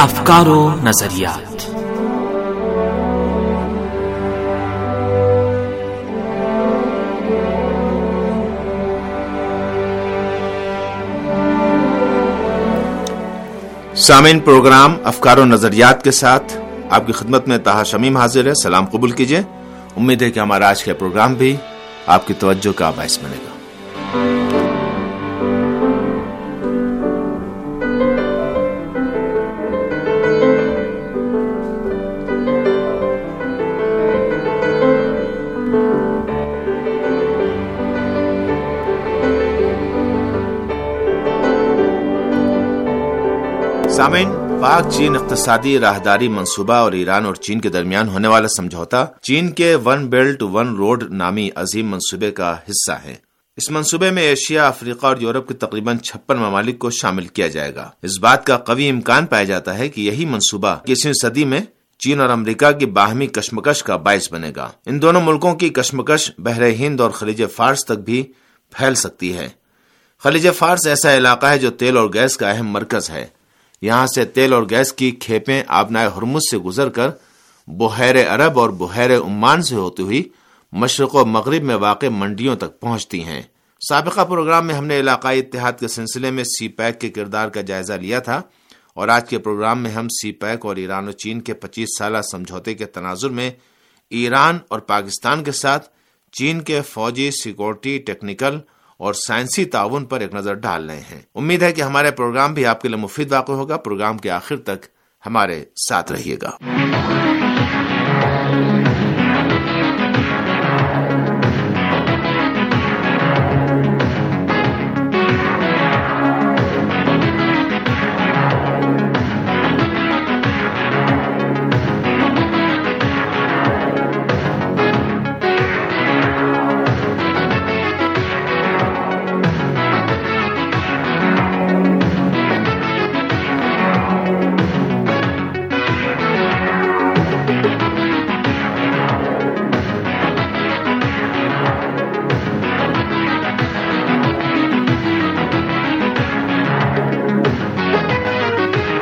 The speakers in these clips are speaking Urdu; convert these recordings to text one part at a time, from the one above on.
افکار و نظریات۔ سامعین، پروگرام افکار و نظریات کے ساتھ آپ کی خدمت میں تاہا شمیم حاضر ہے۔ سلام قبول کیجیے امید ہے کہ ہمارا آج کا پروگرام بھی آپ کی توجہ کا باعث بنے گا۔ سامعین پاک چین اقتصادی راہداری منصوبہ اور ایران اور چین کے درمیان ہونے والا سمجھوتا چین کے ون بیلٹ ون روڈ نامی عظیم منصوبے کا حصہ ہے۔ اس منصوبے میں ایشیا، افریقہ اور یورپ کے تقریباً چھپن ممالک کو شامل کیا جائے گا۔ اس بات کا قوی امکان پایا جاتا ہے کہ یہی منصوبہ کسی صدی میں چین اور امریکہ کی باہمی کشمکش کا باعث بنے گا۔ ان دونوں ملکوں کی کشمکش بحر ہند اور خلیج فارس تک بھی پھیل سکتی ہے۔ خلیج فارس ایسا علاقہ ہے جو تیل اور گیس کا اہم مرکز ہے۔ یہاں سے تیل اور گیس کی کھیپیں آبنائے ہرمز سے گزر کر بحیر عرب اور بحیر عمان سے ہوتی ہوئی مشرق و مغرب میں واقع منڈیوں تک پہنچتی ہیں۔ سابقہ پروگرام میں ہم نے علاقائی اتحاد کے سلسلے میں سی پیک کے کردار کا جائزہ لیا تھا اور آج کے پروگرام میں ہم سی پیک اور ایران و چین کے پچیس سالہ سمجھوتے کے تناظر میں ایران اور پاکستان کے ساتھ چین کے فوجی سیکورٹی ٹیکنیکل اور سائنسی تعاون پر ایک نظر ڈال رہے ہیں۔ امید ہے کہ ہمارے پروگرام بھی آپ کے لیے مفید واقع ہوگا۔ پروگرام کے آخر تک ہمارے ساتھ رہیے گا۔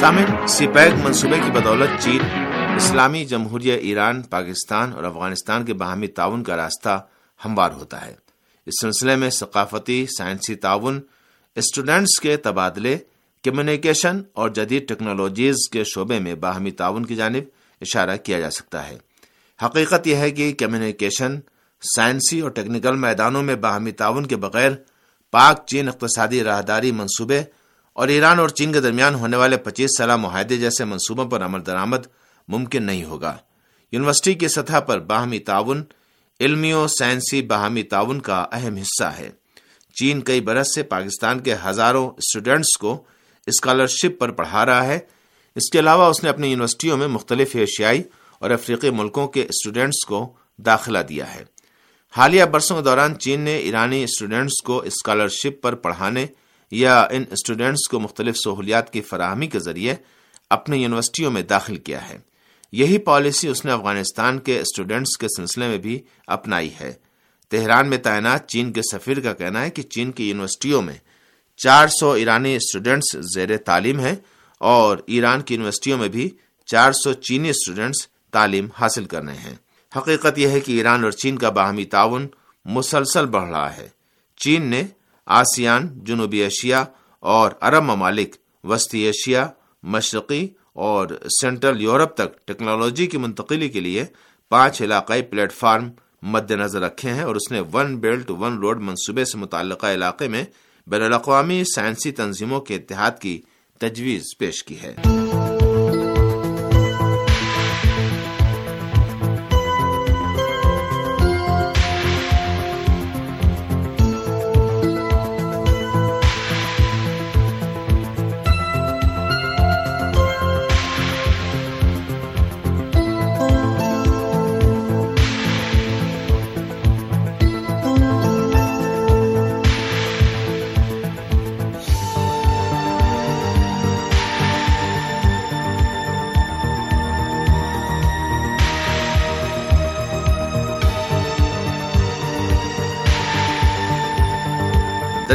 سامن سی منصوبے کی بدولت چین، اسلامی جمہوریہ ایران، پاکستان اور افغانستان کے باہمی تعاون کا راستہ ہموار ہوتا ہے۔ اس سلسلے میں ثقافتی، سائنسی تعاون اسٹوڈینٹس کے تبادلے، کمیونیکیشن اور جدید ٹیکنالوجیز کے شعبے میں باہمی تعاون کی جانب اشارہ کیا جا سکتا ہے۔ حقیقت یہ ہے کہ کمیونیکیشن، سائنسی اور ٹیکنیکل میدانوں میں باہمی تعاون کے بغیر پاک چین اقتصادی راہداری منصوبے اور ایران اور چین کے درمیان ہونے والے پچیس سالہ معاہدے جیسے منصوبوں پر عمل درآمد ممکن نہیں ہوگا۔ یونیورسٹی کی سطح پر باہمی تعاون علمی و سائنسی باہمی تعاون کا اہم حصہ ہے۔ چین کئی برس سے پاکستان کے ہزاروں اسٹوڈینٹس کو اسکالرشپ پر پڑھا رہا ہے۔ اس کے علاوہ اس نے اپنی یونیورسٹیوں میں مختلف ایشیائی اور افریقی ملکوں کے اسٹوڈینٹس کو داخلہ دیا ہے۔ حالیہ برسوں کے دوران چین نے ایرانی اسٹوڈینٹس کو اسکالرشپ پر پڑھانے یا ان اسٹوڈینٹس کو مختلف سہولیات کی فراہمی کے ذریعے اپنے یونیورسٹیوں میں داخل کیا ہے۔ یہی پالیسی اس نے افغانستان کے اسٹوڈینٹس کے سلسلے میں بھی اپنائی ہے۔ تہران میں تعینات، چین کے سفیر کا کہنا ہے کہ چین کی یونیورسٹیوں میں چار سو ایرانی اسٹوڈینٹس زیر تعلیم ہیں اور ایران کی یونیورسٹیوں میں بھی چار سو چینی اسٹوڈینٹس تعلیم حاصل کر رہے ہیں۔ حقیقت یہ ہے کہ ایران اور چین کا باہمی تعاون مسلسل بڑھ رہا ہے۔ چین نے آسیان، جنوبی ایشیا اور عرب ممالک، وسطی ایشیا، مشرقی اور سینٹرل یورپ تک ٹیکنالوجی کی منتقلی کے لیے پانچ علاقائی پلیٹ فارم مد نظر رکھے ہیں اور اس نے ون بیلٹ، ون روڈ منصوبے سے متعلقہ علاقے میں بین الاقوامی سائنسی تنظیموں کے اتحاد کی تجویز پیش کی ہے۔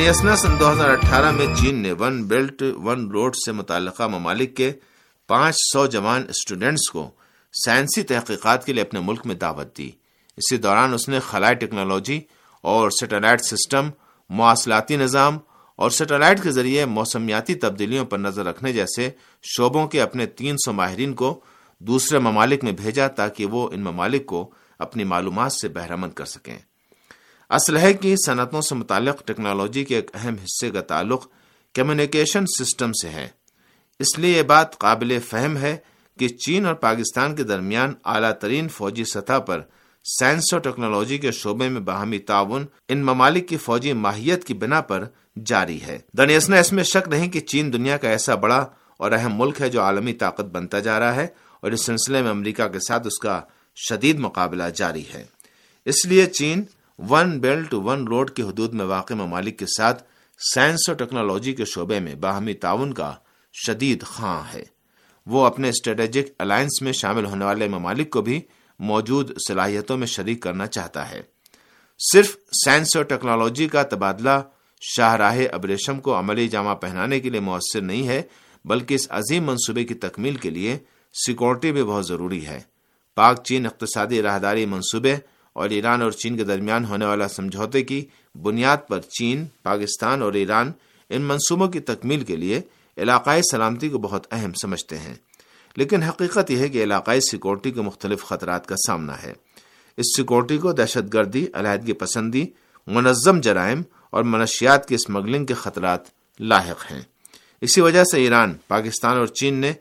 دنیاسنا سن دو ہزار اٹھارہ میں چین نے ون بیلٹ، ون روڈ سے متعلقہ ممالک کے پانچ سو جوان اسٹوڈینٹس کو سائنسی تحقیقات کے لیے اپنے ملک میں دعوت دی۔ اسی دوران اس نے خلائی ٹیکنالوجی اور سیٹلائٹ سسٹم، مواصلاتی نظام اور سیٹلائٹ کے ذریعے موسمیاتی تبدیلیوں پر نظر رکھنے جیسے شعبوں کے اپنے تین سو ماہرین کو دوسرے ممالک میں بھیجا تاکہ وہ ان ممالک کو اپنی معلومات سے بہرمند کر سکیں۔ اسلحے کی صنعتوں سے متعلق ٹیکنالوجی کے ایک اہم حصے کا تعلق کمیونیکیشن سسٹم سے ہے۔ اس لیے یہ بات قابل فہم ہے کہ چین اور پاکستان کے درمیان اعلیٰ ترین فوجی سطح پر سائنس اور ٹیکنالوجی کے شعبے میں باہمی تعاون ان ممالک کی فوجی ماہیت کی بنا پر جاری ہے۔ دنیسنا اس میں شک نہیں کہ چین دنیا کا ایسا بڑا اور اہم ملک ہے جو عالمی طاقت بنتا جا رہا ہے اور اس سلسلے میں امریکہ کے ساتھ اس کا شدید مقابلہ جاری ہے۔ اس لیے چین ون بیلٹ ون روڈ کی حدود میں واقع ممالک کے ساتھ سائنس اور ٹیکنالوجی کے شعبے میں باہمی تعاون کا شدید خواہ ہے۔ وہ اپنے اسٹریٹجک الائنس میں شامل ہونے والے ممالک کو بھی موجود صلاحیتوں میں شریک کرنا چاہتا ہے۔ صرف سائنس اور ٹیکنالوجی کا تبادلہ شاہراہ ابریشم کو عملی جامع پہنانے کے لیے مؤثر نہیں ہے، بلکہ اس عظیم منصوبے کی تکمیل کے لیے سیکورٹی بھی بہت ضروری ہے۔ پاک چین اقتصادی راہداری منصوبے اور ایران اور چین کے درمیان ہونے والا سمجھوتے کی بنیاد پر چین، پاکستان اور ایران ان منصوبوں کی تکمیل کے لیے علاقائی سلامتی کو بہت اہم سمجھتے ہیں۔ لیکن حقیقت یہ ہے کہ علاقائی سیکورٹی کے مختلف خطرات کا سامنا ہے۔ اس سیکورٹی کو دہشت گردی، علیحدگی پسندی، منظم جرائم اور منشیات کی اسمگلنگ کے خطرات لاحق ہیں۔ اسی وجہ سے ایران، پاکستان اور چین نے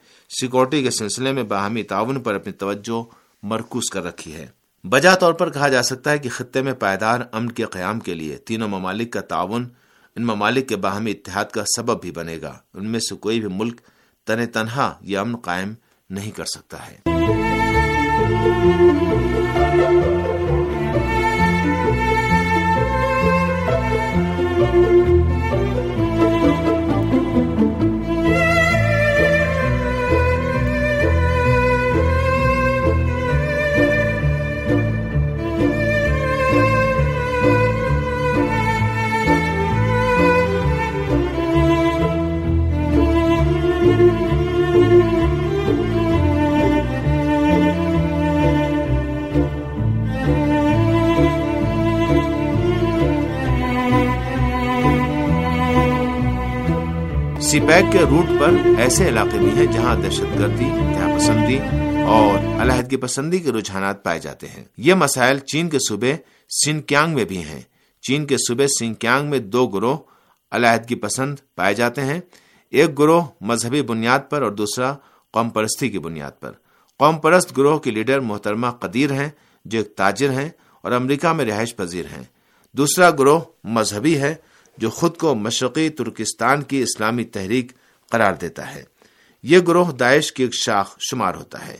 سیکورٹی کے سلسلے میں باہمی تعاون پر اپنی توجہ مرکوز کر رکھی ہے۔ بجا طور پر کہا جا سکتا ہے کہ خطے میں پائیدار امن کے قیام کے لیے تینوں ممالک کا تعاون ان ممالک کے باہمی اتحاد کا سبب بھی بنے گا۔ ان میں سے کوئی بھی ملک تن تنہا یہ امن قائم نہیں کر سکتا ہے۔ سی پیک کے روٹ پر ایسے علاقے بھی ہیں جہاں دہشت گردی انتہا پسندی اور علیحدگی پسندی کے رجحانات پائے جاتے ہیں۔ یہ مسائل چین کے صوبے سنکیانگ میں بھی ہیں۔ چین کے صوبے سنکیانگ میں دو گروہ علیحدگی پسند پائے جاتے ہیں۔ ایک گروہ مذہبی بنیاد پر اور دوسرا قوم پرستی کی بنیاد پر۔ قوم پرست گروہ کی لیڈر محترمہ قدیر ہیں جو ایک تاجر ہیں اور امریکہ میں رہائش پذیر ہیں۔ دوسرا گروہ مذہبی ہے جو خود کو مشرقی ترکستان کی اسلامی تحریک قرار دیتا ہے۔ یہ گروہ داعش کی ایک شاخ شمار ہوتا ہے۔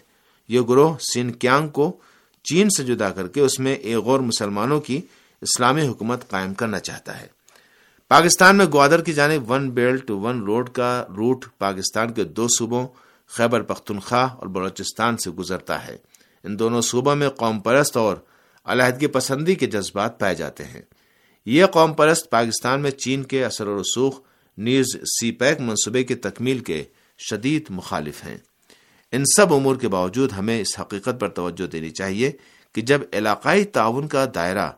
یہ گروہ سین کیانگ کو چین سے جدا کر کے اس میں ایک اور مسلمانوں کی اسلامی حکومت قائم کرنا چاہتا ہے۔ پاکستان میں گوادر کی جانب ون بیلٹ ون روڈ کا روٹ پاکستان کے دو صوبوں خیبر پختونخوا اور بلوچستان سے گزرتا ہے۔ ان دونوں صوبوں میں قوم پرست اور علیحدگی پسندی کے جذبات پائے جاتے ہیں۔ یہ قوم پرست پاکستان میں چین کے اثر و رسوخ، نیز سی پیک منصوبے کی تکمیل کے شدید مخالف ہیں۔ ان سب امور کے باوجود ہمیں اس حقیقت پر توجہ دینی چاہیے کہ جب علاقائی تعاون کا دائرہ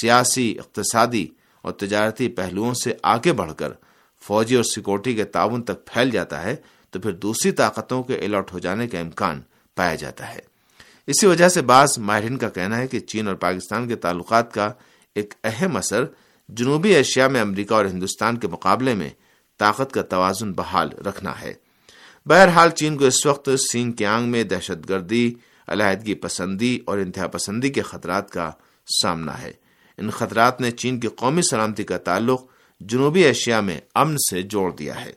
سیاسی، اقتصادی اور تجارتی پہلوؤں سے آگے بڑھ کر فوجی اور سیکورٹی کے تعاون تک پھیل جاتا ہے، تو پھر دوسری طاقتوں کے الرٹ ہو جانے کا امکان پایا جاتا ہے۔ اسی وجہ سے بعض ماہرین کا کہنا ہے کہ چین اور پاکستان کے تعلقات کا ایک اہم اثر جنوبی ایشیا میں امریکہ اور ہندوستان کے مقابلے میں طاقت کا توازن بحال رکھنا ہے۔ بہرحال چین کو اس وقت سینگ کیانگ میں دہشت گردی، علیحدگی پسندی اور انتہا پسندی کے خطرات کا سامنا ہے۔ ان خطرات نے چین کی قومی سلامتی کا تعلق جنوبی ایشیا میں امن سے جوڑ دیا ہے۔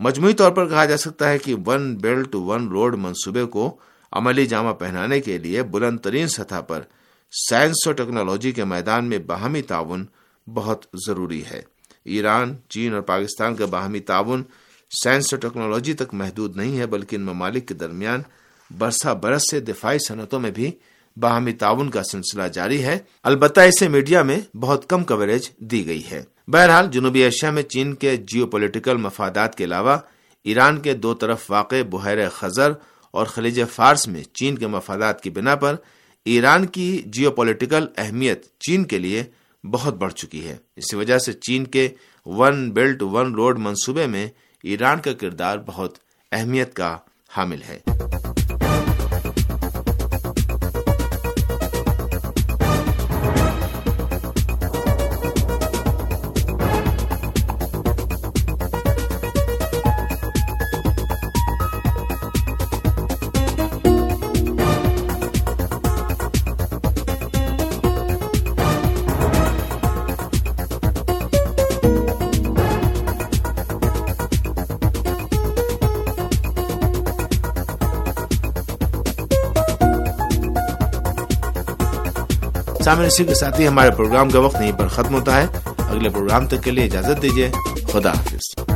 مجموعی طور پر کہا جا سکتا ہے کہ ون بیلٹ ون روڈ منصوبے کو عملی جامہ پہنانے کے لیے بلند ترین سطح پر سائنس اور ٹیکنالوجی کے میدان میں باہمی تعاون بہت ضروری ہے۔ ایران، چین اور پاکستان کا باہمی تعاون سائنس اور ٹیکنالوجی تک محدود نہیں ہے، بلکہ ان ممالک کے درمیان برسا برس سے دفاعی صنعتوں میں بھی باہمی تعاون کا سلسلہ جاری ہے۔ البتہ اسے میڈیا میں بہت کم کوریج دی گئی ہے۔ بہرحال، جنوبی ایشیا میں چین کے جیو پولیٹیکل مفادات کے علاوہ، ایران کے دو طرف واقع بحیر خزر اور خلیج فارس میں چین کے مفادات کی بنا پر ایران کی جیو پولیٹیکل اہمیت چین کے لیے بہت بڑھ چکی ہے۔ اسی وجہ سے چین کے ون بیلٹ ون روڈ منصوبے میں ایران کا کردار بہت اہمیت کا حامل ہے۔ سامنے اسی کے ساتھ ہی ہمارے پروگرام کا وقت یہیں پر ختم ہوتا ہے۔ اگلے پروگرام تک کے لیے اجازت دیجیے خدا حافظ۔